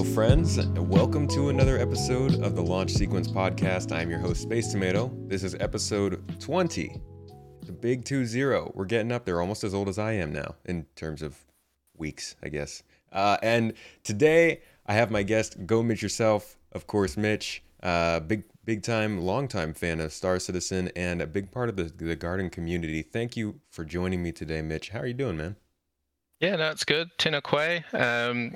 Hello, friends. And welcome to another episode of the Launch Sequence Podcast. I'm your host, Space Tomato. This is episode 20, the big 2 0. We're getting up there, almost as old as I am now, in terms of weeks, I guess. Uh, and today, I have my guest, Go Mitch Yourself, of course, Mitch. Uh, big, big time, long time fan of Star Citizen and a big part of the, the garden community. Thank you for joining me today, Mitch. How are you doing, man? Yeah, no, good. Tina Quay. Um,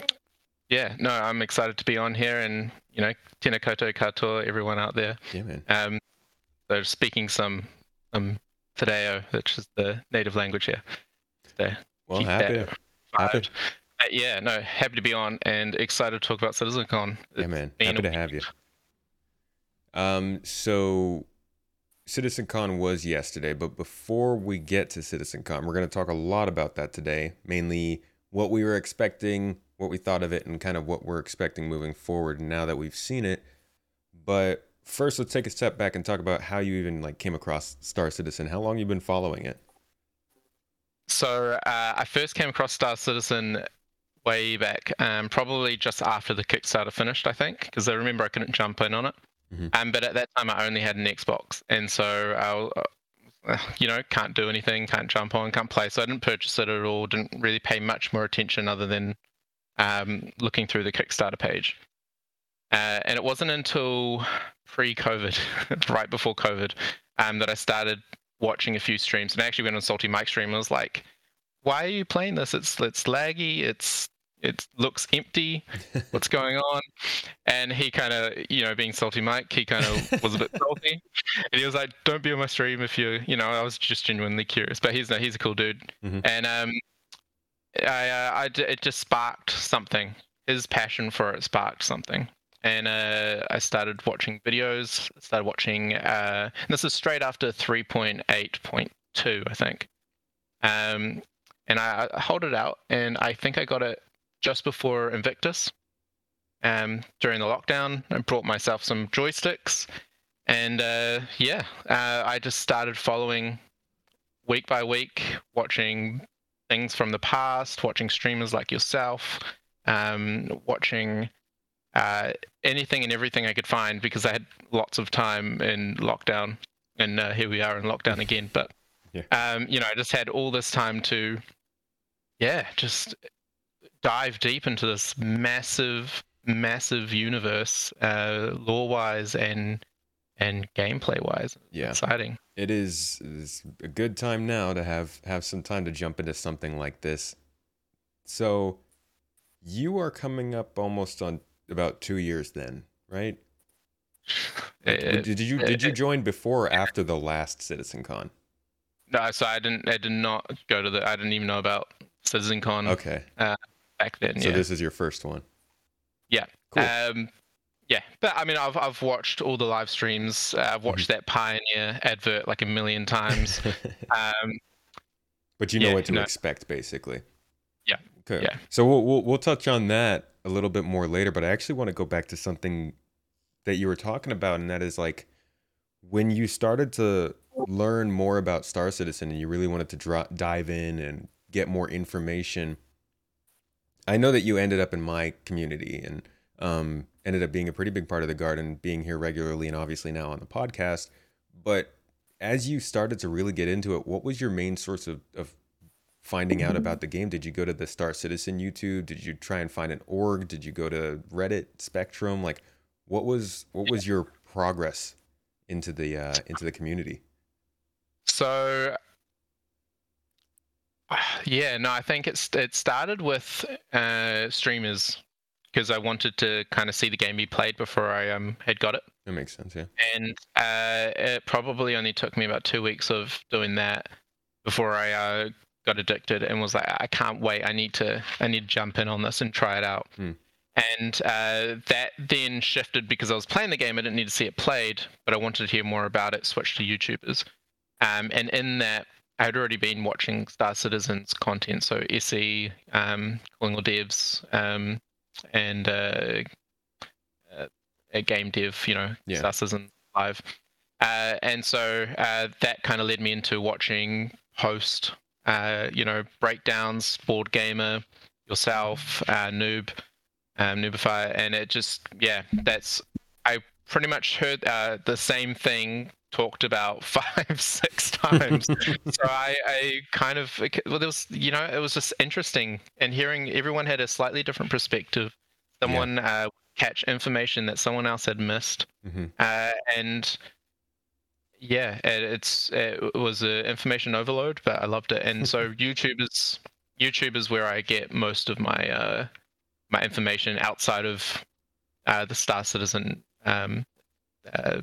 yeah, no, I'm excited to be on here and, you know, Tina Koto Katoa, everyone out there. Yeah, man. Um, so speaking some um, Te Reo, which is the native language here. So well, happy. happy. Uh, yeah, no, happy to be on and excited to talk about CitizenCon. Yeah, man. Happy to have you. Um, so CitizenCon was yesterday, but before we get to CitizenCon, we're going to talk a lot about that today, mainly what we were expecting, what we thought of it, and kind of what we're expecting moving forward now that we've seen it. But first, let's take a step back and talk about how you even like came across Star Citizen. How long you've been following it? So uh, I first came across Star Citizen way back, um, probably just after the Kickstarter finished, I think, because I remember I couldn't jump in on it. Mm-hmm. Um, but at that time, I only had an Xbox, and so I, uh, you know, can't do anything, can't jump on, can't play. So I didn't purchase it at all. Didn't really pay much more attention other than um, looking through the Kickstarter page. Uh, and it wasn't until pre-COVID, right before COVID, um, that I started watching a few streams. And I actually went on SaltEMike stream and was like, "Why are you playing this? It's it's laggy. It's it looks empty. What's going on? And he kind of, you know, being SaltEMike, he kind of was a bit salty, and he was like, "Don't be on my stream if you, you know." I was just genuinely curious, but he's no, he's a cool dude, mm-hmm. and um, I, uh, I it just sparked something. His passion for it sparked something, and uh, I started watching videos. Started watching. Uh, this is straight after three point eight point two, I think. Um, and I, I hold it out, and I think I got it just before Invictus um, during the lockdown. I brought myself some joysticks, and uh, yeah, uh, I just started following week by week, watching things from the past, watching streamers like yourself, um, watching uh, anything and everything I could find because I had lots of time in lockdown, and uh, here we are in lockdown again. But yeah. um, you know, I just had all this time to, yeah, just dive deep into this massive, massive universe, uh, lore wise and and gameplay wise. Yeah, exciting. It is, is a good time now to have have some time to jump into something like this. So, you are coming up almost on about two years then, right? It, did you did you join before or after the last CitizenCon? No, so I didn't. I did not go to the. I didn't even know about CitizenCon. Okay. Uh, back then. So yeah. this is your first one. Yeah. Cool. Um, yeah, but I mean, I've I've watched all the live streams. Uh, I've watched mm-hmm. that Pioneer advert like a million times. um, but you know yeah, what to no. expect, basically. Yeah. Okay. Yeah. So we'll, we'll we'll touch on that a little bit more later, but I actually want to go back to something that you were talking about, and that is like when you started to learn more about Star Citizen and you really wanted to dive in and get more information I know that you ended up in my community and um, ended up being a pretty big part of the garden, being here regularly, and obviously now on the podcast. But as you started to really get into it, what was your main source of, of finding out about the game? Did you go to the Star Citizen YouTube? Did you try and find an org? Did you go to Reddit, Spectrum? Like, what was what was your progress into the uh, into the community? So yeah, no, I think it's it started with uh, streamers because I wanted to kind of see the game be played before I um had got it. That makes sense, yeah. And uh, it probably only took me about two weeks of doing that before I uh, got addicted and was like, I can't wait. I need to I need to jump in on this and try it out. Hmm. And uh, that then shifted because I was playing the game. I didn't need to see it played, but I wanted to hear more about it. Switched to YouTubers, um, and in that I had already been watching Star Citizen's content, so SE, um, calling all devs, um, and uh, uh, a game dev, you know, yeah. Star Citizen Live. Uh, and so uh, that kind of led me into watching host, uh, you know, breakdowns, BoredGamer, yourself, uh, noob, um, Noobifier, and it just yeah, that's I pretty much heard uh, the same thing talked about five, six times. so I, I kind of well, there was you know it was just interesting and hearing everyone had a slightly different perspective. Someone yeah. uh, catch information that someone else had missed, mm-hmm. uh, and yeah, it, it's it was an information overload, but I loved it. And so YouTube is YouTube is where I get most of my uh, my information outside of uh, the Star Citizen um, uh,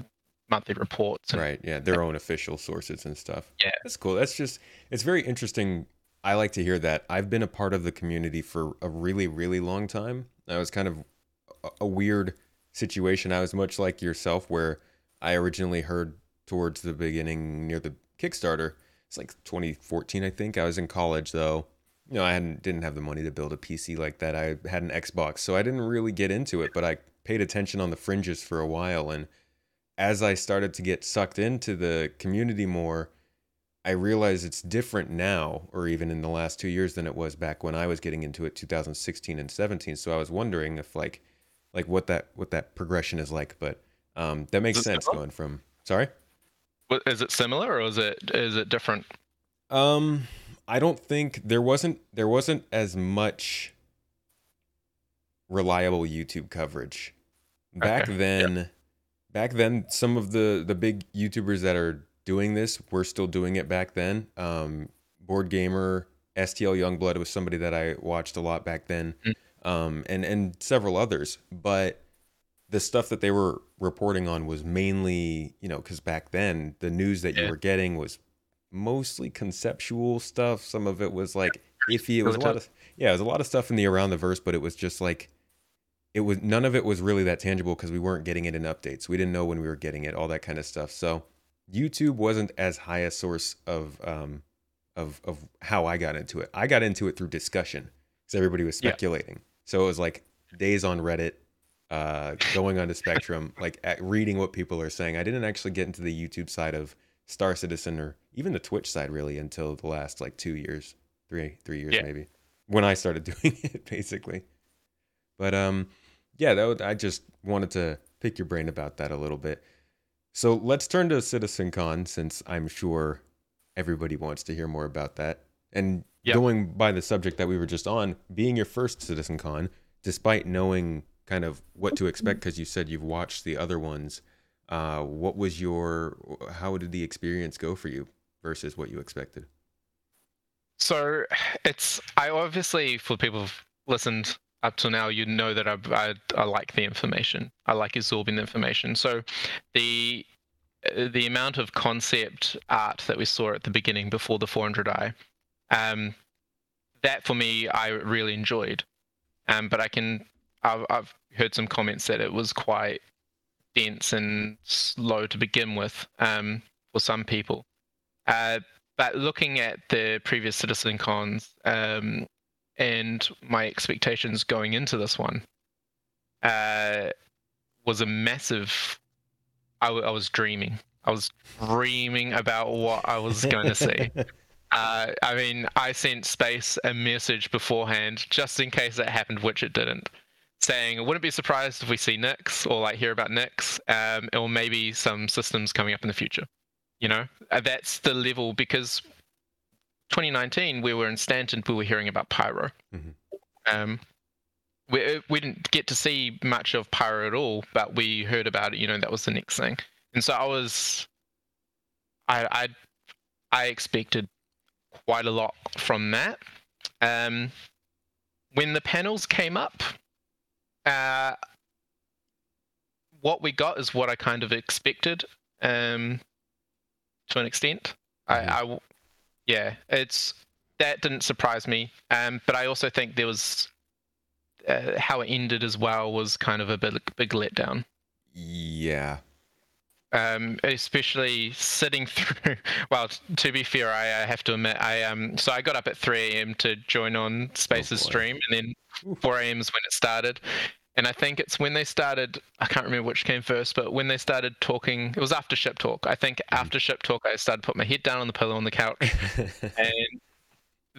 monthly reports. And, right. Yeah, their own official sources and stuff. Yeah, that's cool. That's just it's very interesting. I like to hear that. I've been a part of the community for a really, really long time. I was kind of a, a weird situation. I was much like yourself, where I originally heard towards the beginning near the Kickstarter. It's like 2014, I think. I was in college though. You know, I hadn't didn't have the money to build a PC like that. I had an Xbox, so I didn't really get into it. But I paid attention on the fringes for a while, and as I started to get sucked into the community more, I realized it's different now, or even in the last two years, than it was back when I was getting into it, 2016 and 17. So I was wondering if like, like what that what that progression is like. But um, that makes sense going from. Sorry. Is it similar or is it is it different? Um, I don't think there wasn't there wasn't as much reliable YouTube coverage back okay. then. Yep. Back then, some of the the big YouTubers that are doing this were still doing it back then. Um, BoredGamer, STL Youngblood was somebody that I watched a lot back then, mm. um, and and several others. But the stuff that they were reporting on was mainly, you know, because back then the news that yeah. you were getting was mostly conceptual stuff. Some of it was like iffy. It was a lot of yeah, it was a lot of stuff in the around the verse, but it was just like it was none of it was really that tangible because we weren't getting it in updates. We didn't know when we were getting it, all that kind of stuff. So YouTube wasn't as high a source of um of of how I got into it. I got into it through discussion because everybody was speculating. Yeah. So it was like days on Reddit uh, going onto Spectrum, like reading what people are saying. I didn't actually get into the YouTube side of Star Citizen or even the Twitch side really until the last like two years, three three years yeah. maybe, when I started doing it basically. But um, yeah, that would, I just wanted to pick your brain about that a little bit. So let's turn to CitizenCon since I'm sure everybody wants to hear more about that. And yep. going by the subject that we were just on, being your first CitizenCon, despite knowing kind of what to expect because you said you've watched the other ones. Uh, what was your how did the experience go for you versus what you expected? So it's I obviously for people who've listened up till now, you know that I, I, I like the information. I like absorbing the information. So the the amount of concept art that we saw at the beginning before the 400i, um, that for me I really enjoyed. Um, but I can I've, I've heard some comments that it was quite dense and slow to begin with um, for some people. Uh, but looking at the previous Citizen Cons um, and my expectations going into this one uh, was a massive. I, w- I was dreaming. I was dreaming about what I was going to see. Uh, I mean, I sent Space a message beforehand just in case that happened, which it didn't saying I wouldn't be surprised if we see Nyx or like hear about Nyx, um, or maybe some systems coming up in the future. You know, uh, that's the level because 2019 we were in Stanton, we were hearing about Pyro. Mm-hmm. Um, we uh, we didn't get to see much of Pyro at all, but we heard about it. You know, that was the next thing, and so I was, I I I expected quite a lot from that. Um, when the panels came up, uh, what we got is what I kind of expected, um, to an extent. Mm-hmm. I, I, yeah, it's that didn't surprise me. Um, but I also think there was uh, how it ended as well was kind of a big, big letdown. Yeah. Um, especially sitting through. Well, to be fair, I, I, have to admit, I um, so I got up at 3 a.m. to join on Space's oh stream, and then 4 a.m. is when it started. And I think it's when they started. I can't remember which came first, but when they started talking, it was after ship talk. I think mm-hmm. after ship talk, I started to put my head down on the pillow on the couch, and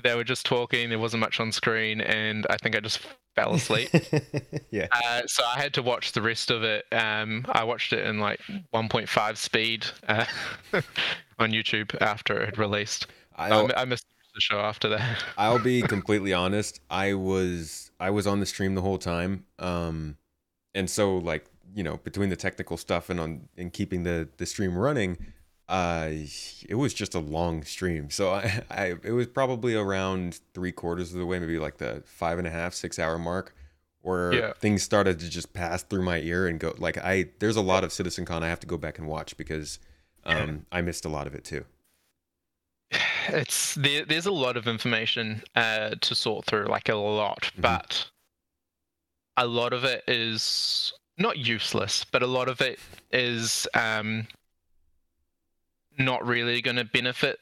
they were just talking. There wasn't much on screen, and I think I just fell asleep. yeah. Uh, so I had to watch the rest of it. Um, I watched it in like 1.5 speed uh, on YouTube after it had released. I, I missed the show after that. I'll be completely honest. I was I was on the stream the whole time, um, and so like you know between the technical stuff and on and keeping the the stream running, uh, it was just a long stream. So I, I it was probably around three quarters of the way, maybe like the five and a half six hour mark. Where yeah. things started to just pass through my ear and go like I there's a lot of CitizenCon I have to go back and watch because um. I missed a lot of it too it's there, there's a lot of information uh, to sort through, like a lot, mm-hmm. but a lot of it is not useless, but a lot of it is um, not really going to benefit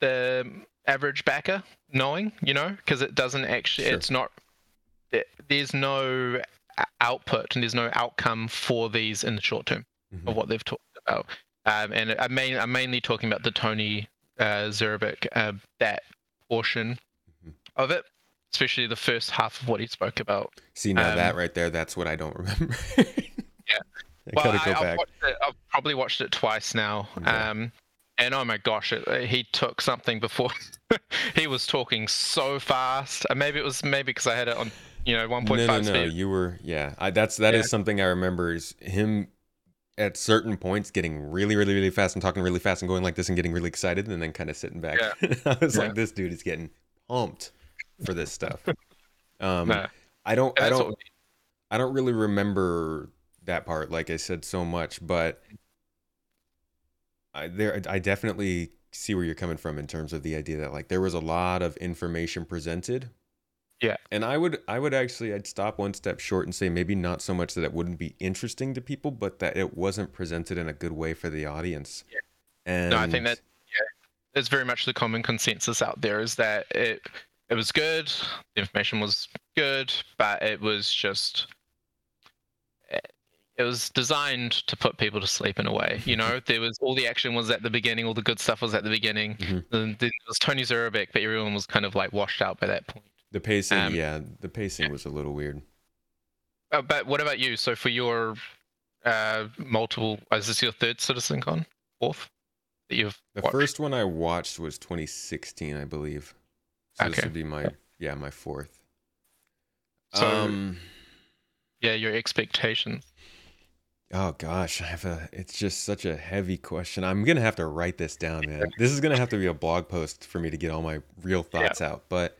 the average backer knowing, you know, because it doesn't actually, sure. it's not, it, there's no output and there's no outcome for these in the short term mm-hmm. of what they've talked about. Um, and I main, I'm mainly talking about the Tony uh, uh, that portion mm-hmm. of it, especially the first half of what he spoke about. See, now um, that right there, that's what I don't remember. yeah. I well, I, have probably watched it twice now. Um, and oh my gosh, it, he took something before. he was talking so fast. And maybe it was maybe because I had it on, you know, 1.5 no, no, no. You were, yeah. I, that's that yeah. is something I remember is him at certain points getting really, really, really fast and talking really fast and going like this and getting really excited and then kind of sitting back. Yeah. I was yeah. like, this dude is getting pumped for this stuff. Um, nah. I don't, I don't, I don't really remember that part. Like I said so much, but I there, I definitely see where you're coming from in terms of the idea that like there was a lot of information presented yeah. And I would I would actually I'd stop one step short and say maybe not so much that it wouldn't be interesting to people, but that it wasn't presented in a good way for the audience. Yeah. And no, I think that yeah, it's very much the common consensus out there is that it it was good, the information was good, but it was just it was designed to put people to sleep in a way. You know, there was all the action was at the beginning, all the good stuff was at the beginning. Mm-hmm. Then there was Tony Zurovec, but everyone was kind of like washed out by that point. The pacing, um, yeah, the pacing was a little weird. Uh, but what about you? So for your uh, multiple, uh, is this your third Citizen Con? Fourth? That you've the watched? first one I watched was 2016, I believe. So okay. this would be my yeah my fourth. So, um, yeah, your expectations. Oh gosh, I have a. It's just such a heavy question. I'm gonna have to write this down, man. This is gonna have to be a blog post for me to get all my real thoughts yeah. out. But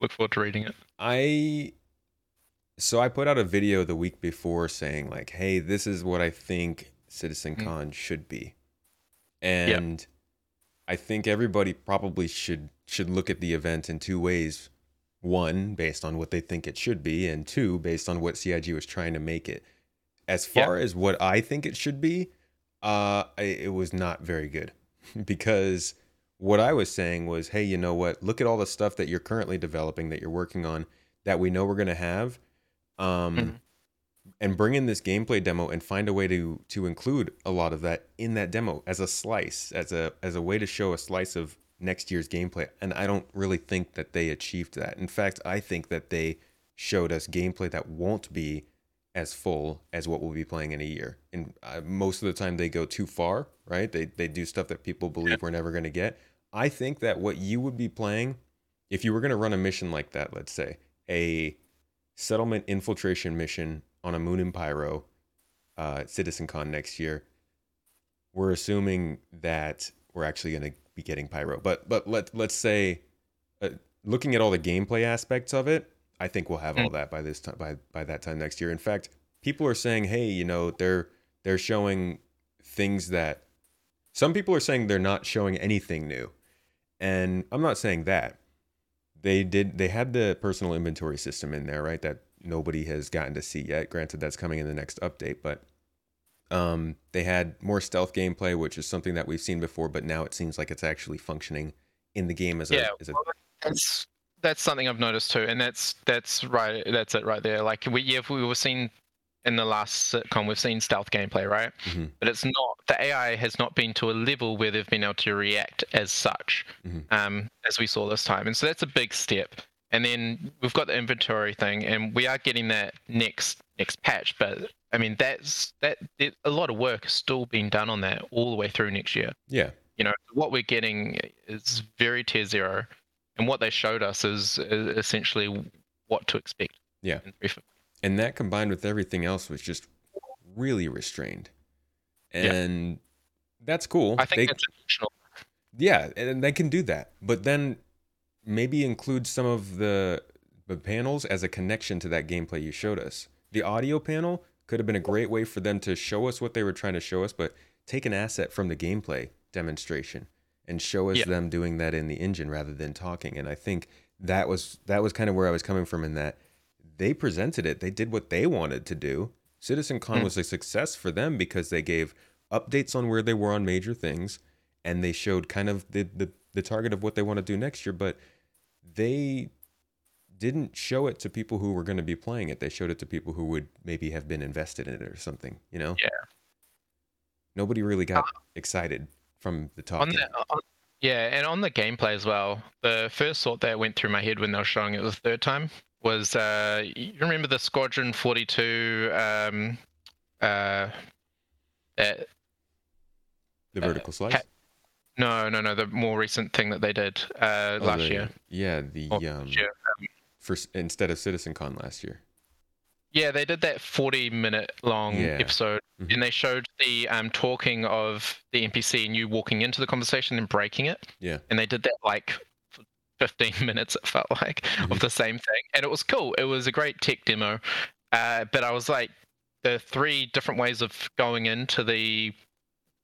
look forward to reading it. I so I put out a video the week before saying like, "Hey, this is what I think Citizen mm-hmm. Con should be," and yep. I think everybody probably should should look at the event in two ways: one, based on what they think it should be, and two, based on what CIG was trying to make it. As far yep. as what I think it should be, uh, it was not very good because what I was saying was, hey, you know what? Look at all the stuff that you're currently developing that you're working on that we know we're going to have. Um, mm-hmm. And bring in this gameplay demo and find a way to to include a lot of that in that demo as a slice, as a as a way to show a slice of next year's gameplay. And I don't really think that they achieved that. In fact, I think that they showed us gameplay that won't be as full as what we'll be playing in a year. And uh, most of the time, they go too far, right? They they do stuff that people believe yeah. we're never going to get. I think that what you would be playing, if you were going to run a mission like that, let's say a settlement infiltration mission on a moon in Pyro, uh, CitizenCon next year, we're assuming that we're actually going to be getting Pyro. But but let let's say, uh, looking at all the gameplay aspects of it, I think we'll have all hmm. that by this time by by that time next year. In fact, people are saying, hey, you know, they're they're showing things that some people are saying they're not showing anything new and I'm not saying that. They did they had the personal inventory system in there, right? That nobody has gotten to see yet. Granted that's coming in the next update, but um, they had more stealth gameplay, which is something that we've seen before, but now it seems like it's actually functioning in the game as yeah, a, as a that's that's something I've noticed too, and that's that's right. That's it right there. Like we yeah, we were seeing in the last CitCon, we've seen stealth gameplay, right? Mm-hmm. But it's not the AI has not been to a level where they've been able to react as such, mm-hmm. um, as we saw this time. And so that's a big step. And then we've got the inventory thing, and we are getting that next next patch. But I mean, that's that a lot of work is still being done on that all the way through next year. Yeah. You know, what we're getting is very tier zero, and what they showed us is, is essentially what to expect. Yeah. And that combined with everything else was just really restrained, and yeah. that's cool. I think they, that's intentional. Yeah, and they can do that, but then maybe include some of the the panels as a connection to that gameplay you showed us. The audio panel could have been a great way for them to show us what they were trying to show us, but take an asset from the gameplay demonstration and show us yeah. them doing that in the engine rather than talking. And I think that was that was kind of where I was coming from in that they presented it. They did what they wanted to do. CitizenCon mm. was a success for them because they gave updates on where they were on major things and they showed kind of the the, the target of what they want to do next year, but they didn't show it to people who were going to be playing it. They showed it to people who would maybe have been invested in it or something, you know? Yeah. Nobody really got uh, excited from the talk. yeah, and on the gameplay as well, the first thought that went through my head when they were showing it was the third time was uh, you remember the Squadron 42 um, uh, the vertical slice? Ha- no, no, no. The more recent thing that they did uh, oh, last the, year. Yeah, the um, year. Um, for instead of CitizenCon last year. Yeah, they did that 40 minute long yeah. episode mm-hmm. and they showed the um, talking of the NPC and you walking into the conversation and breaking it. Yeah. And they did that like 15 minutes, it felt like, mm-hmm. of the same thing. And it was cool. It was a great tech demo. Uh, but I was like, the three different ways of going into the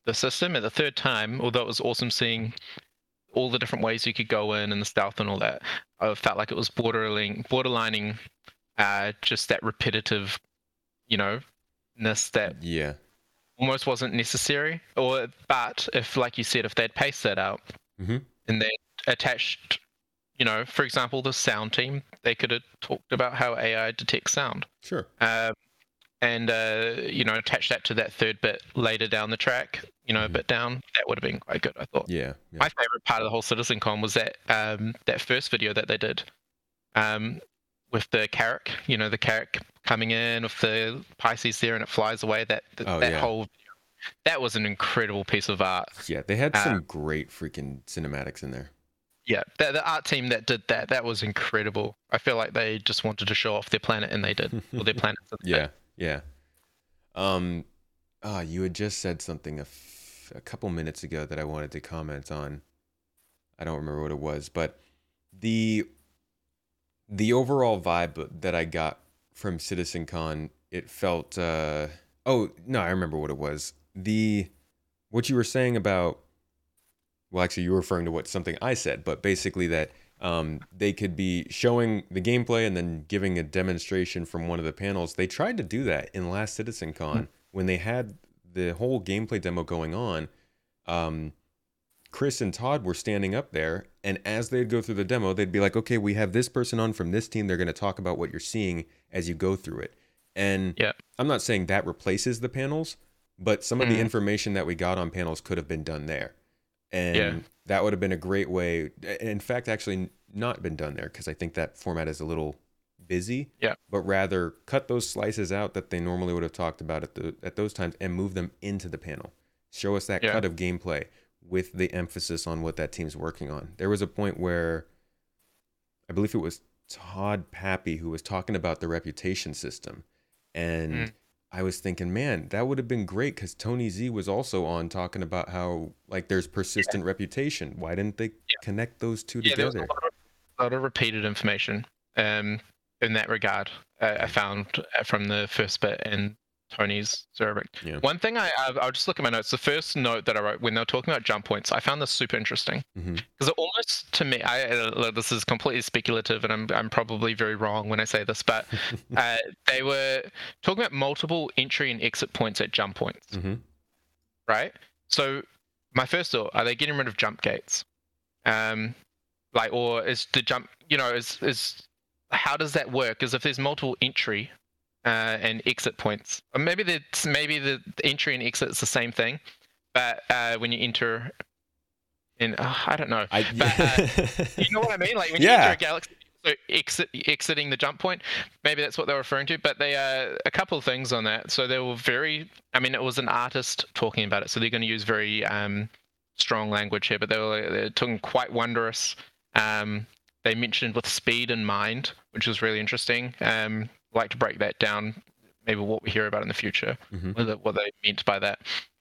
the system at the third time, although it was awesome seeing all the different ways you could go in and the stealth and all that. I felt like it was borderline, borderlining, uh, just that repetitive, you know, ness that yeah almost wasn't necessary. Or but if, like you said, if they'd paced that out mm-hmm. and they attached, you know, for example, the sound team, they could have talked about how AI detects sound. Sure. Um, and uh, you know attach that to that third bit later down the track you know mm-hmm. a bit down that would have been quite good i thought yeah, yeah. my favorite part of the whole citizen con was that um, that first video that they did um, with the carrack you know the carrack coming in with the pisces there and it flies away that oh, that yeah. whole video, that was an incredible piece of art yeah they had some um, great freaking cinematics in there yeah, the, the art team that did that, that was incredible. I feel like they just wanted to show off their planet, and they did, or their planets. yeah, yeah. Um, ah, you had just said something a, f- a couple minutes ago that I wanted to comment on. I don't remember what it was, but the the overall vibe that I got from Citizen Con, it felt. Uh, oh no, I remember what it was. The what you were saying about. Well, actually, you were referring to what something I said, but basically that um, they could be showing the gameplay and then giving a demonstration from one of the panels. They tried to do that in last Citizen Con mm. when they had the whole gameplay demo going on. Um, Chris and Todd were standing up there, and as they'd go through the demo, they'd be like, "Okay, we have this person on from this team. They're going to talk about what you're seeing as you go through it." And yeah. I'm not saying that replaces the panels, but some of mm. the information that we got on panels could have been done there and yeah. that would have been a great way. In fact, actually, not been done there because I think that format is a little busy. Yeah. But rather cut those slices out that they normally would have talked about at the at those times and move them into the panel. Show us that yeah. cut of gameplay with the emphasis on what that team's working on. There was a point where I believe it was Todd Papy who was talking about the reputation system and mm. I was thinking, man, that would have been great because Tony Z was also on talking about how like there's persistent yeah. reputation. Why didn't they yeah. connect those two yeah, together? There was a lot, of, a lot of repeated information um, in that regard. Uh, I found uh, from the first bit, and Tony's Zurich. Yeah. One thing I I'll just look at my notes. The first note that I wrote when they were talking about jump points, I found this super interesting because mm-hmm. it almost to me, I uh, this is completely speculative, and I'm I'm probably very wrong when I say this, but uh, they were talking about multiple entry and exit points at jump points, mm-hmm. right? So my first thought: Are they getting rid of jump gates? Um, like, or is the jump? You know, is is how does that work? Is if there's multiple entry uh, and exit points. Or maybe the maybe the entry and exit is the same thing, but uh, when you enter in, uh, I don't know, I, but, uh, you know what I mean? Like when yeah. you enter a galaxy, so exit, exiting the jump point, maybe that's what they're referring to. But they uh, a couple of things on that. So they were very, I mean, it was an artist talking about it, so they're going to use very um, strong language here, but they were they're talking quite wondrous. Um, they mentioned with speed in mind, which was really interesting. Um, like to break that down, maybe what we hear about in the future, mm-hmm. what, what they meant by that.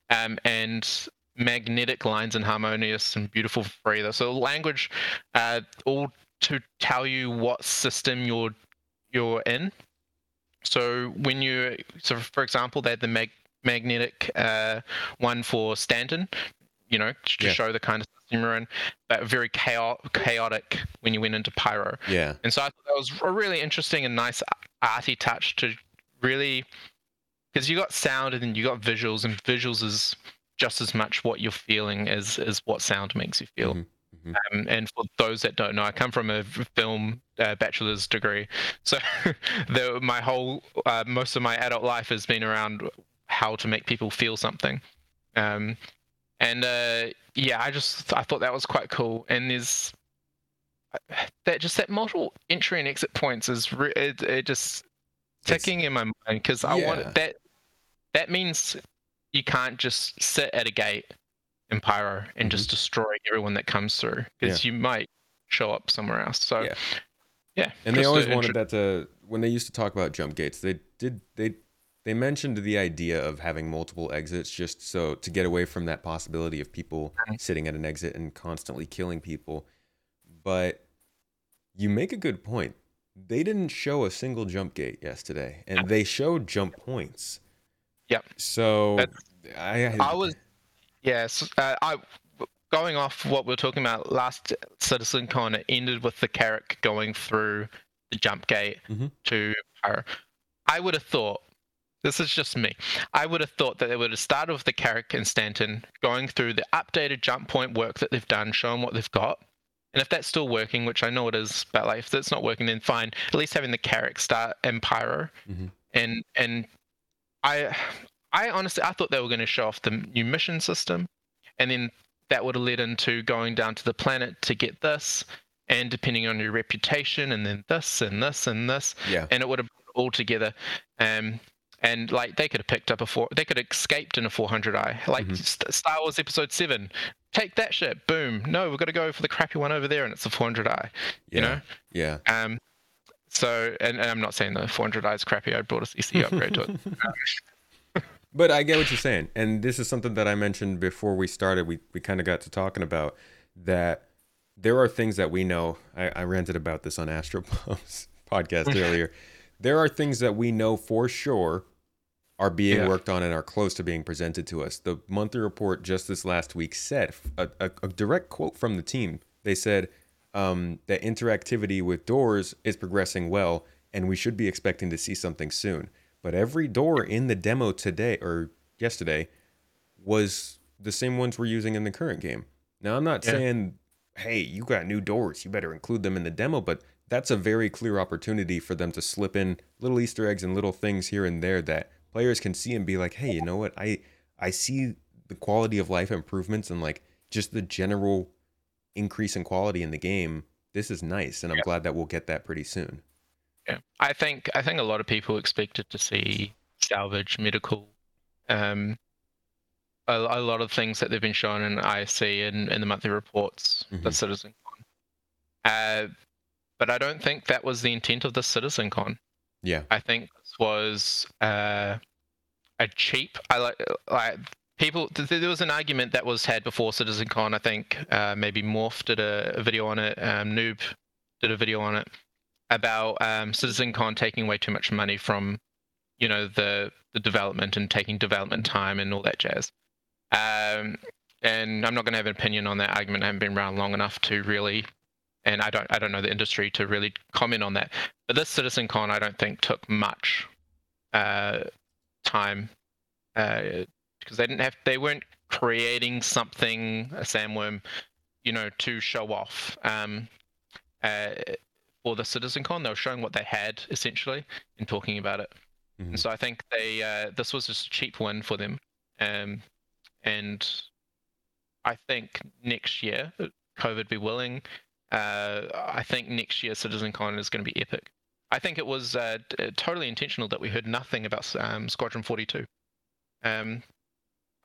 Um, and magnetic lines and harmonious and beautiful breather. So language, uh, all to tell you what system you're you're in. So when you, so for example, they had the mag, magnetic uh, one for Stanton, you know, to yeah. show the kind of system you're in, but very chaotic, when you went into Pyro. Yeah. And so I thought that was a really interesting and nice arty touch to really, because you got sound and then you got visuals, and visuals is just as much what you're feeling as as what sound makes you feel. Mm-hmm. mm-hmm. Um, and for those that don't know, I come from a film uh, bachelor's degree, so the, my whole uh, most of my adult life has been around how to make people feel something. Um, and uh, yeah, I just I thought that was quite cool. And there's that just that multiple entry and exit points is re- it, it just ticking it's, in my mind because I yeah. want that. That means you can't just sit at a gate in Pyro and mm-hmm. just destroy everyone that comes through because yeah. you might show up somewhere else. So yeah, yeah and they always wanted that to when they used to talk about jump gates. They did they they mentioned the idea of having multiple exits just so to get away from that possibility of people sitting at an exit and constantly killing people. But you make a good point. They didn't show a single jump gate yesterday, and they showed jump points. Yep. So I, I was yes. Uh, I going off what we are talking about last Citizen Con. It ended with the Carrack going through the jump gate mm-hmm. to I would have thought. This is just me. I would have thought that they would have started with the Carrack and Stanton, going through the updated jump point work that they've done, showing what they've got, and if that's still working, which I know it is, but like if that's not working, then fine. At least having the Carrack start Empire mm-hmm. and and I I honestly I thought they were going to show off the new mission system, and then that would have led into going down to the planet to get this, and depending on your reputation, and then this and this and this, yeah, and it would have all together. Um, and like they could have picked up a four, they could have escaped in a 400i, like mm-hmm. Star Wars Episode Seven. Take that shit, boom. No, we've got to go for the crappy one over there, and it's a 400i. Yeah. You know, yeah. Um, so, and, and I'm not saying the 400i is crappy. I brought a CC upgrade to it. but I get what you're saying, and this is something that I mentioned before we started. We we kind of got to talking about that. There are things that we know. I, I ranted about this on Astropumps podcast earlier. There are things that we know for sure are being yeah. worked on and are close to being presented to us. The monthly report just this last week said a, a, a direct quote from the team. They said um, that interactivity with doors is progressing well, and we should be expecting to see something soon. But every door in the demo today or yesterday was the same ones we're using in the current game. Now, I'm not yeah. saying, hey, you got new doors, you better include them in the demo, but that's a very clear opportunity for them to slip in little Easter eggs and little things here and there that players can see and be like, hey, you know what? I I see the quality of life improvements and like just the general increase in quality in the game, this is nice, and I'm yeah. glad that we'll get that pretty soon. Yeah, I think I think a lot of people expected to see salvage, medical, um, a, a lot of things that they've been shown in ISC and in the monthly reports, mm-hmm. the Citizen Con. Uh, but I don't think that was the intent of the Citizen Con. Yeah, I think was uh, a cheap. I like like people there was an argument that was had before citizen-con i think uh, maybe morph did a, a video on it um, noob did a video on it about um, citizen-con taking way too much money from you know the the development and taking development time and all that jazz um, and i'm not going to have an opinion on that argument i haven't been around long enough to really and i don't i don't know the industry to really comment on that but this citizen-con i don't think took much uh, time uh, because they didn't have they weren't creating something a sandworm, you know, to show off um, uh, for the Citizen Con. They were showing what they had essentially and talking about it. Mm-hmm. And so I think they uh, this was just a cheap win for them. Um, and I think next year, COVID be willing, uh, I think next year CitizenCon is going to be epic. I think it was uh, totally intentional that we heard nothing about um, Squadron 42. Um,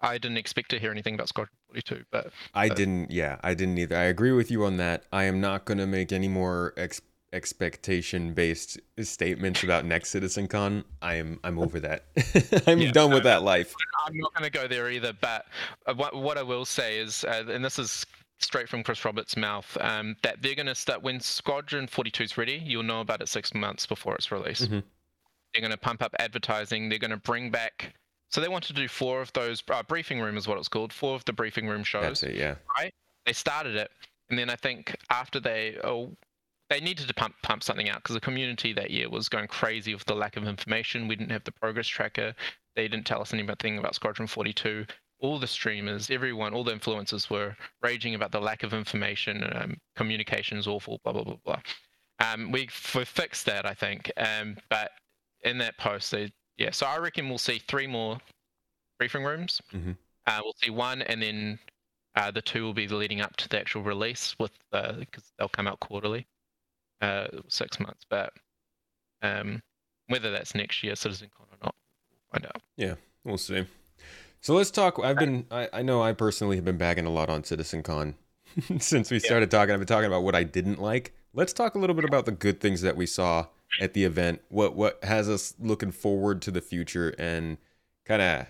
I didn't expect to hear anything about Squadron 42, but I didn't. Yeah, I didn't either. I agree with you on that. I am not going to make any more ex- expectation based statements about next CitizenCon. I am. I'm over that. I'm yeah, done with that life. I'm not going to go there either. But uh, what what I will say is, uh, and this is straight from Chris Roberts' mouth, um, that they're going to start when Squadron 42 is ready. You'll know about it six months before it's released. Mm-hmm. They're going to pump up advertising. They're going to bring back so they wanted to do four of those uh, briefing room is what it's called. Four of the briefing room shows. That's it, yeah. Right. They started it, and then I think after they oh they needed to pump pump something out because the community that year was going crazy with the lack of information. We didn't have the progress tracker. They didn't tell us anything about Squadron 42. All the streamers, everyone, all the influencers were raging about the lack of information. Um, communication is awful. Blah blah blah blah. Um, we we fixed that, I think. Um, but in that post, they yeah, so I reckon we'll see three more briefing rooms. Mm-hmm. Uh, we'll see one, and then uh, the two will be leading up to the actual release with because uh, they'll come out quarterly, uh, six months. But um, whether that's next year, CitizenCon or not, we'll find out. Yeah, we'll see. So let's talk. I've been, I, I know I personally have been bagging a lot on CitizenCon since we started yeah. talking. I've been talking about what I didn't like. Let's talk a little bit about the good things that we saw at the event. What what has us looking forward to the future and kind of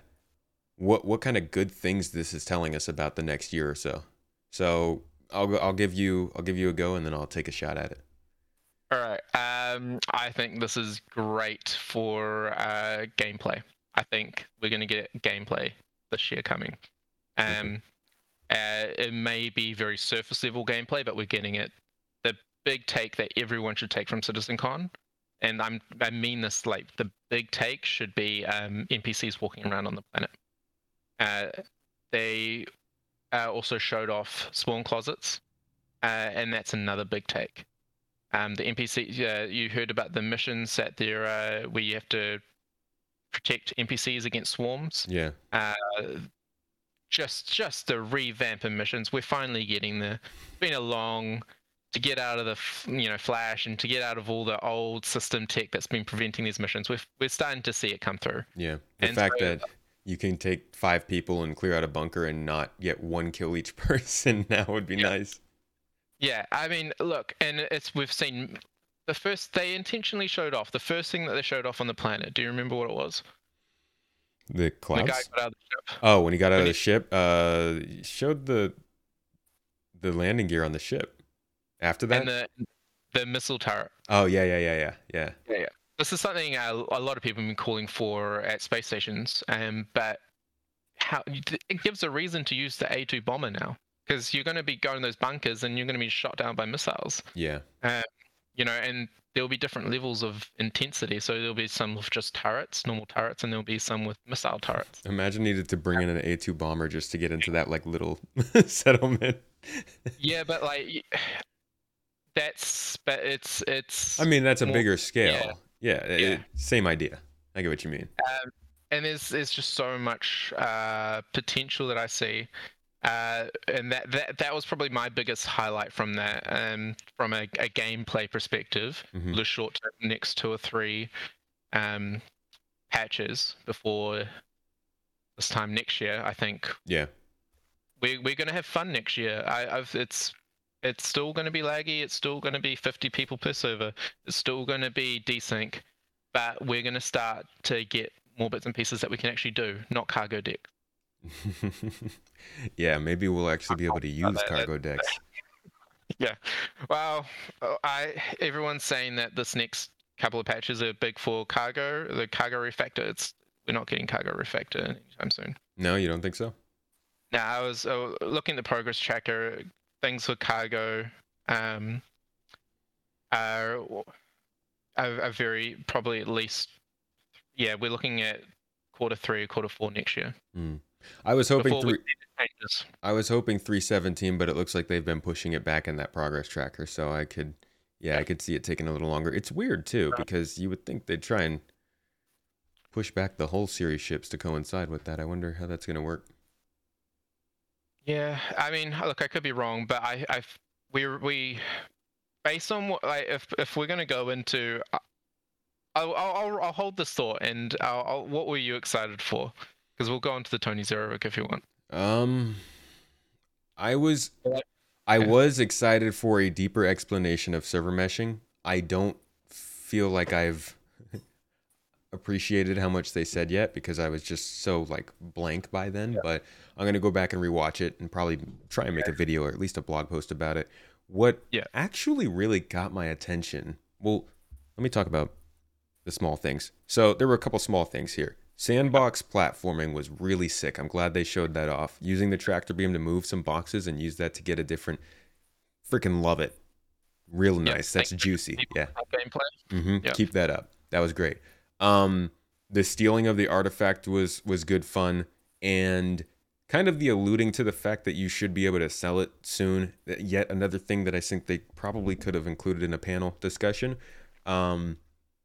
what what kind of good things this is telling us about the next year or so. So I'll I'll give you I'll give you a go and then I'll take a shot at it. All right. Um, I think this is great for uh, gameplay. I think we're going to get gameplay this year coming. Um, uh, it may be very surface level gameplay, but we're getting it. The big take that everyone should take from CitizenCon and I'm I mean this like the big take should be um, NPCs walking around on the planet. Uh, they uh, also showed off spawn closets, uh, and that's another big take. Um, the NPC, you heard about the missions that there uh, where you have to protect NPCs against swarms. Yeah. Uh, just just the revamp of missions. We're finally getting there. It's been a long to get out of the you know flash and to get out of all the old system tech that's been preventing these missions we're, we're starting to see it come through yeah the and fact so, that you can take five people and clear out a bunker and not get one kill each person now would be yeah. nice yeah i mean look and it's we've seen the first they intentionally showed off the first thing that they showed off on the planet do you remember what it was the clouds the ship. oh when he got out when of the he, ship uh showed the the landing gear on the ship after that, and the the missile turret. Oh yeah, yeah, yeah, yeah, yeah. Yeah, yeah. This is something a, a lot of people have been calling for at space stations, um, but how it gives a reason to use the A2 bomber now because you're going to be going those bunkers and you're going to be shot down by missiles. Yeah. Um, you know, and there'll be different levels of intensity. So there'll be some with just turrets, normal turrets, and there'll be some with missile turrets. Imagine needed to bring in an A2 bomber just to get into that like little settlement. yeah, but like that's but it's it's. I mean, that's a more, bigger scale. Yeah, yeah, yeah. It, same idea. I get what you mean. Um, and there's there's just so much uh, potential that I see. Uh, and that, that that was probably my biggest highlight from that, um, from a, a gameplay perspective. Mm-hmm. The short term, next two or three um, patches before this time next year, I think. Yeah, we we're gonna have fun next year. I, I've it's it's still going to be laggy. It's still going to be 50 people per server. It's still going to be desync, but we're going to start to get more bits and pieces that we can actually do, not cargo deck. yeah, maybe we'll actually be able to use cargo decks. yeah. Well, I everyone's saying that this next couple of patches are big for cargo. The cargo refactor. It's we're not getting cargo refactor anytime soon. No, you don't think so? Now I was uh, looking at the progress tracker things for cargo um, are, are, are very probably at least yeah we're looking at quarter three quarter four next year. Mm. I was hoping three. I was hoping 317, but it looks like they've been pushing it back in that progress tracker. So I could, yeah, I could see it taking a little longer. It's weird too because you would think they'd try and push back the whole series ships to coincide with that. I wonder how that's going to work. Yeah, I mean, look, I could be wrong, but I, I, we, we, based on what, like, if if we're gonna go into, uh, I'll, I'll, I'll hold this thought, and I'll, I'll, what were you excited for? Because we'll go into the Tony Zurovec if you want. Um, I was, I was excited for a deeper explanation of server meshing. I don't feel like I've appreciated how much they said yet because I was just so like blank by then. Yeah. But I'm gonna go back and rewatch it and probably try and make a video or at least a blog post about it. What yeah. actually really got my attention. Well, let me talk about the small things. So there were a couple small things here. Sandbox platforming was really sick. I'm glad they showed that off. Using the tractor beam to move some boxes and use that to get a different. Freaking love it. Real nice. Yeah, That's juicy. Yeah. Mm-hmm. Yep. Keep that up. That was great. Um, the stealing of the artifact was was good fun, and kind of the alluding to the fact that you should be able to sell it soon. Yet another thing that I think they probably could have included in a panel discussion. Um,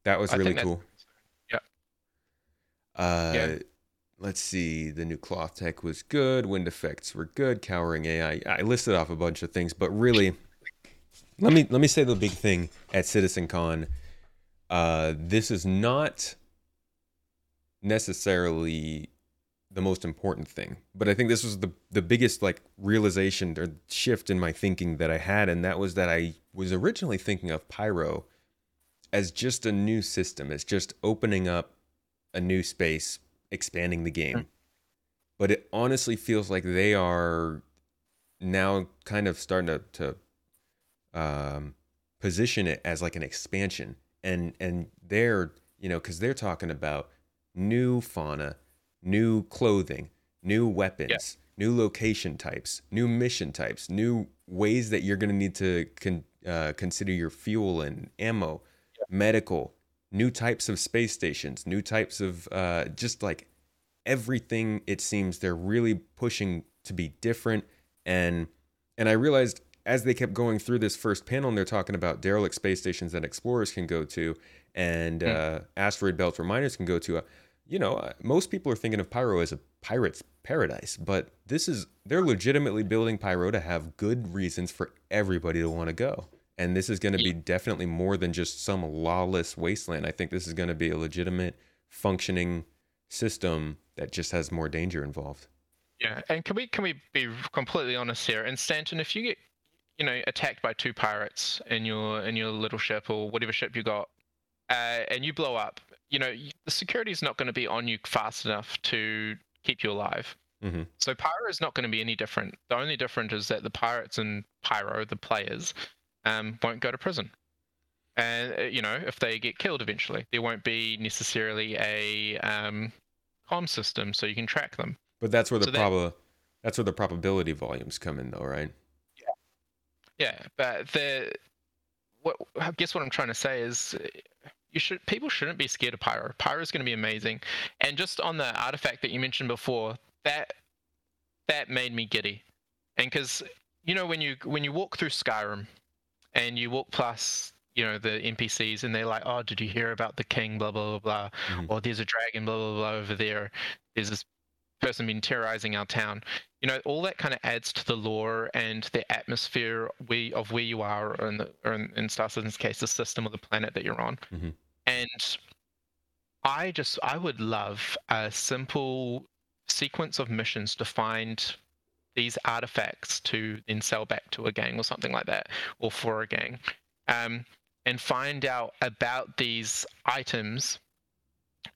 that was really cool. Uh, yeah. Let's see. The new cloth tech was good. Wind effects were good. Cowering AI. I listed off a bunch of things, but really, let me let me say the big thing at CitizenCon uh, this is not necessarily the most important thing, but I think this was the the biggest like realization or shift in my thinking that I had, and that was that I was originally thinking of Pyro as just a new system, as just opening up a new space, expanding the game. But it honestly feels like they are now kind of starting to, to um, position it as like an expansion and and they're you know because they're talking about new fauna new clothing new weapons yeah. new location types new mission types new ways that you're going to need to con- uh, consider your fuel and ammo yeah. medical new types of space stations new types of uh, just like everything it seems they're really pushing to be different and and i realized as they kept going through this first panel and they're talking about derelict space stations that explorers can go to and mm. uh, asteroid belts where miners can go to, uh, you know, uh, most people are thinking of Pyro as a pirate's paradise, but this is, they're legitimately building Pyro to have good reasons for everybody to want to go. And this is going to be definitely more than just some lawless wasteland. I think this is going to be a legitimate, functioning system that just has more danger involved. Yeah, and can we can we be completely honest here? And Stanton, if you get you know attacked by two pirates in your in your little ship or whatever ship you got, uh, and you blow up, you know the security is not going to be on you fast enough to keep you alive. Mm-hmm. So Pyro is not going to be any different. The only difference is that the pirates and Pyro, the players, um, won't go to prison. And uh, you know, if they get killed eventually, there won't be necessarily a um, com system so you can track them. But that's where the so proba- that's where the probability volumes come in, though, right? Yeah, yeah, but the what I guess what I'm trying to say is you should people shouldn't be scared of pyro. Pyro is going to be amazing, and just on the artifact that you mentioned before, that that made me giddy, and because you know when you when you walk through Skyrim, and you walk past you know the NPCs and they're like, oh, did you hear about the king? Blah blah blah blah, mm-hmm. or there's a dragon. Blah blah blah over there. There's this person been terrorizing our town. You know, all that kind of adds to the lore and the atmosphere we of where you are, or in, the, or in, in Star Citizen's case, the system or the planet that you're on. Mm-hmm. And I just, I would love a simple sequence of missions to find these artifacts to then sell back to a gang or something like that, or for a gang, um, and find out about these items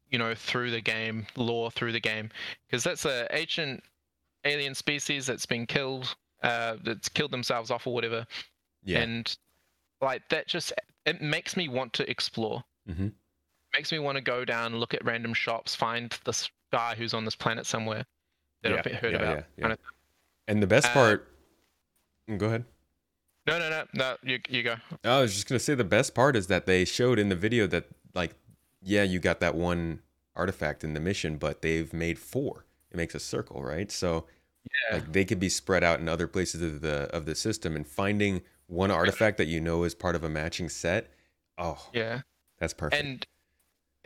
you know through the game lore through the game because that's a ancient alien species that's been killed uh that's killed themselves off or whatever. Yeah. And like that just it makes me want to explore. Mm-hmm. makes me want to go down look at random shops find this guy who's on this planet somewhere that yeah, i've heard yeah, about. yeah, yeah. Kind of and the best uh, part mm, go ahead no no no no you, you go i was just going to say the best part is that they showed in the video that like yeah, you got that one artifact in the mission, but they've made four. It makes a circle, right? So yeah. like they could be spread out in other places of the of the system and finding one artifact that you know is part of a matching set. Oh, yeah. That's perfect. And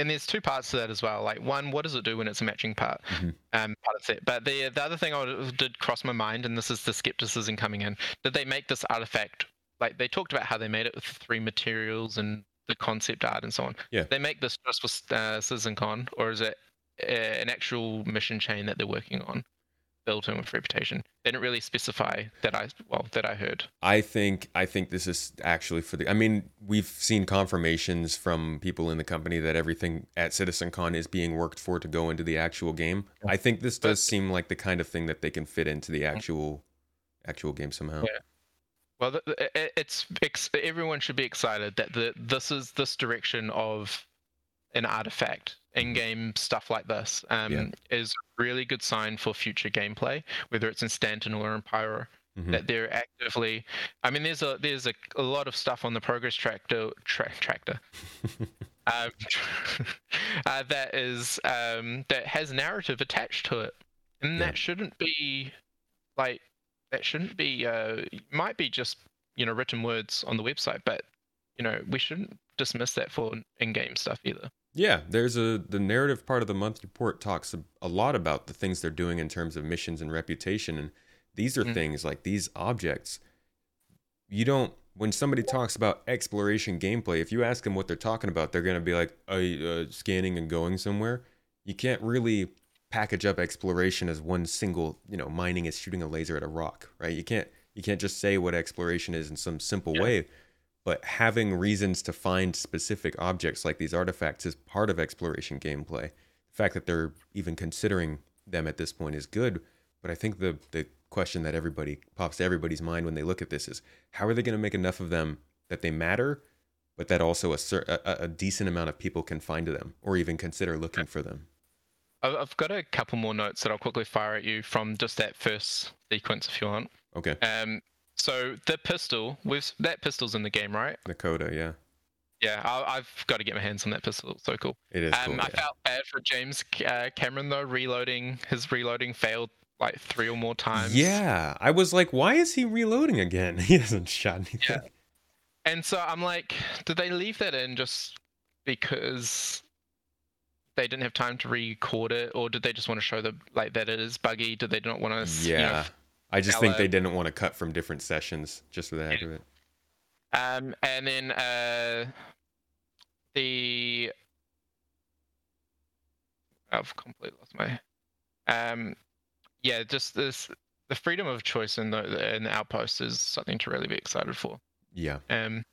and there's two parts to that as well. Like one, what does it do when it's a matching part, mm-hmm. um, part of set? But the the other thing I did cross my mind, and this is the skepticism coming in, did they make this artifact? Like they talked about how they made it with three materials and the concept art and so on. Yeah. They make this just for uh, CitizenCon, or is it uh, an actual mission chain that they're working on? Built in with reputation. They didn't really specify that I well that I heard. I think I think this is actually for the. I mean, we've seen confirmations from people in the company that everything at CitizenCon is being worked for to go into the actual game. I think this does seem like the kind of thing that they can fit into the actual actual game somehow. Yeah. Well, it's, it's everyone should be excited that the, this is this direction of an artifact in-game stuff like this um, yeah. is really good sign for future gameplay, whether it's in Stanton or in Pyro. Mm-hmm. That they're actively, I mean, there's a there's a, a lot of stuff on the progress tractor tra- tractor um, uh, that is um, that has narrative attached to it, and yeah. that shouldn't be like that shouldn't be uh, might be just you know written words on the website, but you know we shouldn't dismiss that for in-game stuff either. Yeah, there's a the narrative part of the month report talks a, a lot about the things they're doing in terms of missions and reputation, and these are mm things like these objects. You don't when somebody talks about exploration gameplay, if you ask them what they're talking about, they're gonna be like, uh, scanning and going somewhere." You can't really package up exploration as one single, you know, mining is shooting a laser at a rock, right? You can't you can't just say what exploration is in some simple yeah. way but having reasons to find specific objects like these artifacts is part of exploration gameplay. The fact that they're even considering them at this point is good, but I think the the question that everybody pops to everybody's mind when they look at this is how are they going to make enough of them that they matter, but that also a, a, a decent amount of people can find them or even consider looking for them. I've got a couple more notes that I'll quickly fire at you from just that first sequence, if you want. Okay. Um, so the pistol, with that pistol's in the game, right? Nakoda, yeah. Yeah, I, have got to get my hands on that pistol. So cool. It is. Um, cool, I yeah. felt bad for James uh, Cameron though. Reloading his reloading failed like three or more times. Yeah, I was like, why is he reloading again? He hasn't shot anything. Yeah. And so I'm like, did they leave that in just because they didn't have time to record it, or did they just want to show the like that it is buggy? Did they not want to? Yeah. You know, I just think they didn't want to cut from different sessions just for the heck of it. Um, and then uh, the I've completely lost my. Um, yeah, just this the freedom of choice in the in the outpost is something to really be excited for. Yeah. Um.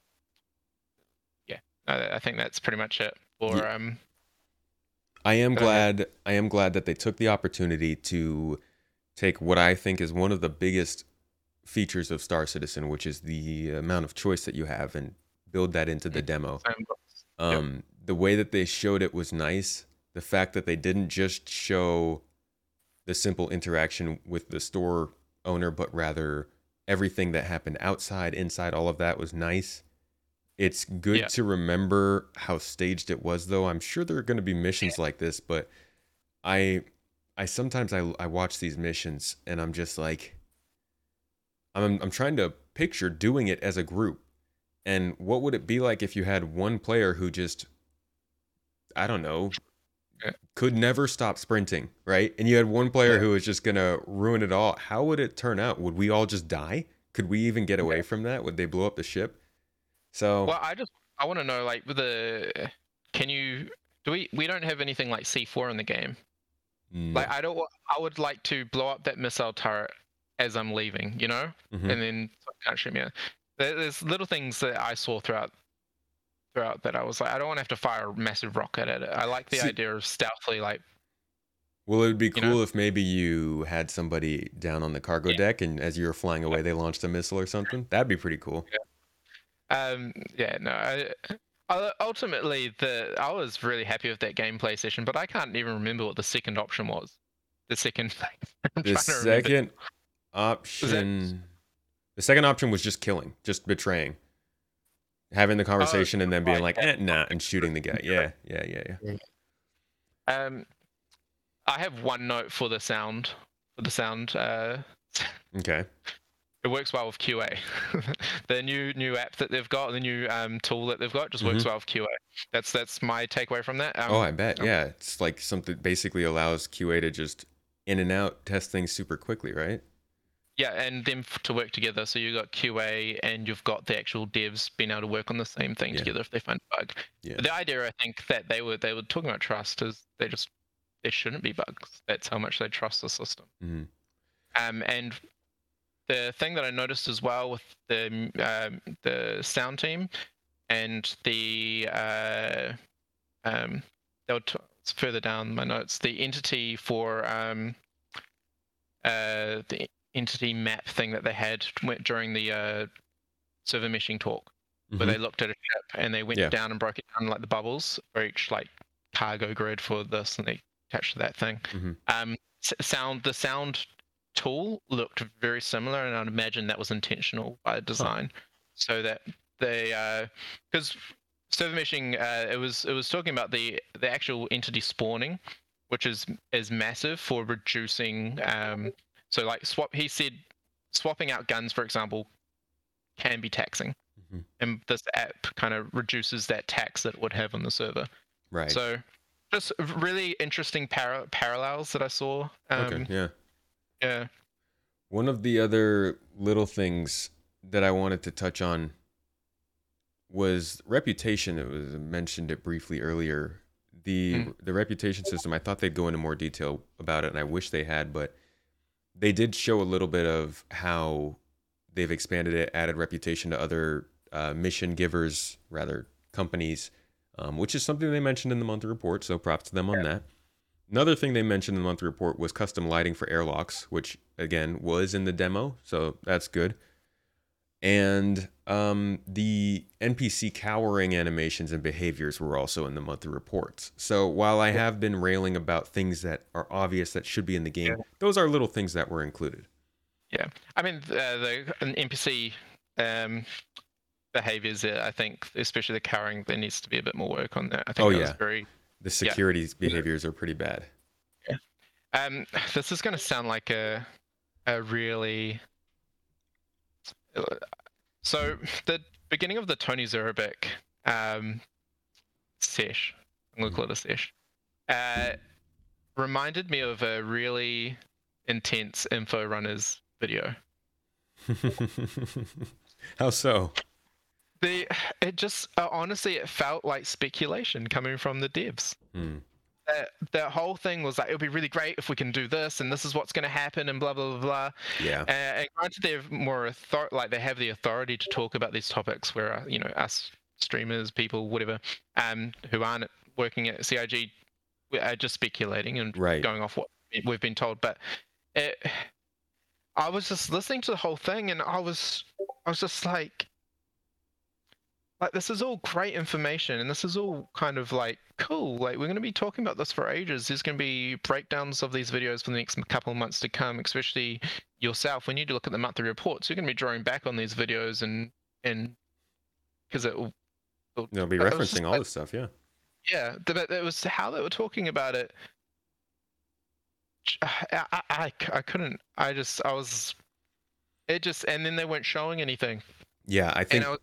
Yeah, I, I think that's pretty much it for yeah. um. I am glad. I am glad that they took the opportunity to take what I think is one of the biggest features of Star Citizen, which is the amount of choice that you have, and build that into the demo. Um, yep. The way that they showed it was nice. The fact that they didn't just show the simple interaction with the store owner, but rather everything that happened outside, inside, all of that was nice. It's good yeah. to remember how staged it was, though. I'm sure there are going to be missions yeah. like this, but I I sometimes I I watch these missions and I'm just like I'm I'm trying to picture doing it as a group. And what would it be like if you had one player who just I don't know could never stop sprinting, right? And you had one player who was just going to ruin it all. How would it turn out? Would we all just die? Could we even get away from that? Would they blow up the ship? So Well, I just I want to know like with the can you do we we don't have anything like C4 in the game. Mm. Like I don't. I would like to blow up that missile turret as I'm leaving, you know, mm-hmm. and then can't shoot me. There's little things that I saw throughout throughout that I was like, I don't want to have to fire a massive rocket at it. I like the See, idea of stealthily, like. Well, it would be cool know? if maybe you had somebody down on the cargo yeah. deck, and as you were flying away, they launched a missile or something. That'd be pretty cool. Yeah. Um. Yeah. No. I, ultimately, the I was really happy with that gameplay session, but I can't even remember what the second option was. The second thing. the second option. The second option was just killing, just betraying, having the conversation, oh, and then being like, eh, "Nah," and shooting the guy. Yeah, yeah, yeah, yeah. Um, I have one note for the sound. For the sound. Uh, okay. It works well with QA. the new new app that they've got, the new um, tool that they've got, just works mm-hmm. well with QA. That's that's my takeaway from that. Um, oh, I bet. Um, yeah, it's like something basically allows QA to just in and out test things super quickly, right? Yeah, and them to work together. So you've got QA and you've got the actual devs being able to work on the same thing yeah. together if they find a bug. Yeah. the idea, I think, that they were they were talking about trust is they just there shouldn't be bugs. That's how much they trust the system. Mm-hmm. Um, and the thing that I noticed as well with the um, the sound team and the uh, um, they were t- further down my notes the entity for um, uh, the entity map thing that they had during the uh, server meshing talk, mm-hmm. where they looked at a ship and they went yeah. down and broke it down like the bubbles for each like cargo grid for this, and they attached to that thing. Mm-hmm. Um, sound the sound tool looked very similar, and I'd imagine that was intentional by design, huh. so that they because uh, server meshing uh, it was it was talking about the the actual entity spawning, which is is massive for reducing. Um, so like swap, he said, swapping out guns, for example, can be taxing, mm-hmm. and this app kind of reduces that tax that it would have on the server. Right. So just really interesting par- parallels that I saw. Um, okay. Yeah. Yeah. One of the other little things that I wanted to touch on was reputation. It was mentioned it briefly earlier. The mm. the reputation system. I thought they'd go into more detail about it, and I wish they had, but they did show a little bit of how they've expanded it, added reputation to other uh, mission givers, rather companies, um, which is something they mentioned in the monthly report. So props to them on that. Another thing they mentioned in the monthly report was custom lighting for airlocks, which again was in the demo, so that's good. And um, the NPC cowering animations and behaviors were also in the monthly reports. So while I have been railing about things that are obvious that should be in the game, yeah. those are little things that were included. Yeah, I mean uh, the NPC um, behaviors. Uh, I think, especially the cowering, there needs to be a bit more work on that. I think oh that yeah, very the security yeah. behaviors are pretty bad. Yeah. Um, this is going to sound like a a really so the beginning of the Tony Zurovec um, sesh, I'm gonna call it a sesh, uh, reminded me of a really intense info runners video. How so? The it just uh, honestly it felt like speculation coming from the devs. That, that whole thing was like it would be really great if we can do this and this is what's going to happen and blah blah blah blah. Yeah. Uh, and granted, they're more author- like they have the authority to talk about these topics, where uh, you know us streamers, people, whatever, um, who aren't working at CIG, are just speculating and right. going off what we've been told. But it, I was just listening to the whole thing and I was I was just like like this is all great information and this is all kind of like cool. Like we're going to be talking about this for ages. There's going to be breakdowns of these videos for the next couple of months to come especially yourself. When you look at the monthly reports. You're going to be drawing back on these videos and and because it will they'll be referencing all like, this stuff yeah. Yeah but it was how they were talking about it. I, I, I, I couldn't i just i was it just and then they weren't showing anything. Yeah i think I,